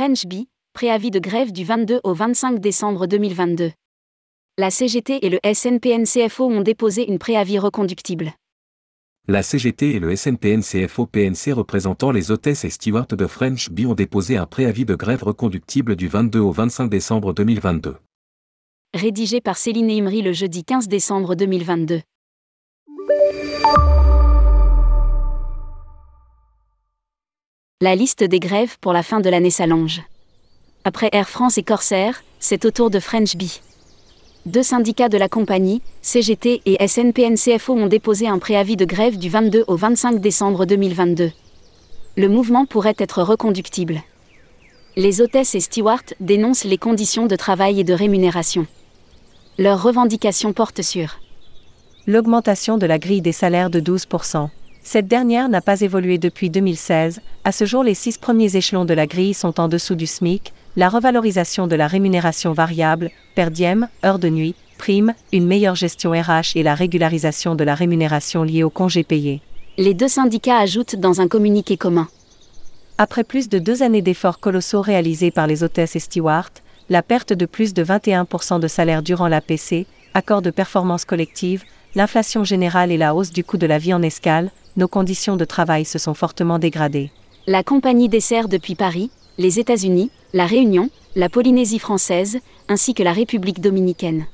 French Bee, préavis de grève du 22 au 25 décembre 2022. La CGT et le SNPNCFO ont déposé une préavis reconductible. La CGT et le SNPNCFO-PNC représentant les hôtesses et stewards de French Bee ont déposé un préavis de grève reconductible du 22 au 25 décembre 2022. Rédigé par Céline Imri le jeudi 15 décembre 2022. La liste des grèves pour la fin de l'année s'allonge. Après Air France et Corsair, c'est au tour de French Bee. Deux syndicats de la compagnie, CGT et SNPNCFO, ont déposé un préavis de grève du 22 au 25 décembre 2022. Le mouvement pourrait être reconductible. Les hôtesses et stewards dénoncent les conditions de travail et de rémunération. Leurs revendications portent sur l'augmentation de la grille des salaires de 12%. Cette dernière n'a pas évolué depuis 2016. À ce jour, les six premiers échelons de la grille sont en dessous du SMIC. La revalorisation de la rémunération variable, per diem, heures de nuit, prime, une meilleure gestion RH et la régularisation de la rémunération liée au congé payé. Les deux syndicats ajoutent dans un communiqué commun. Après plus de deux années d'efforts colossaux réalisés par les hôtesses et stewards, la perte de plus de 21% de salaire durant l'APC, accord de performance collective, l'inflation générale et la hausse du coût de la vie en escale, nos conditions de travail se sont fortement dégradées. La compagnie dessert depuis Paris, les États-Unis, la Réunion, la Polynésie française, ainsi que la République dominicaine.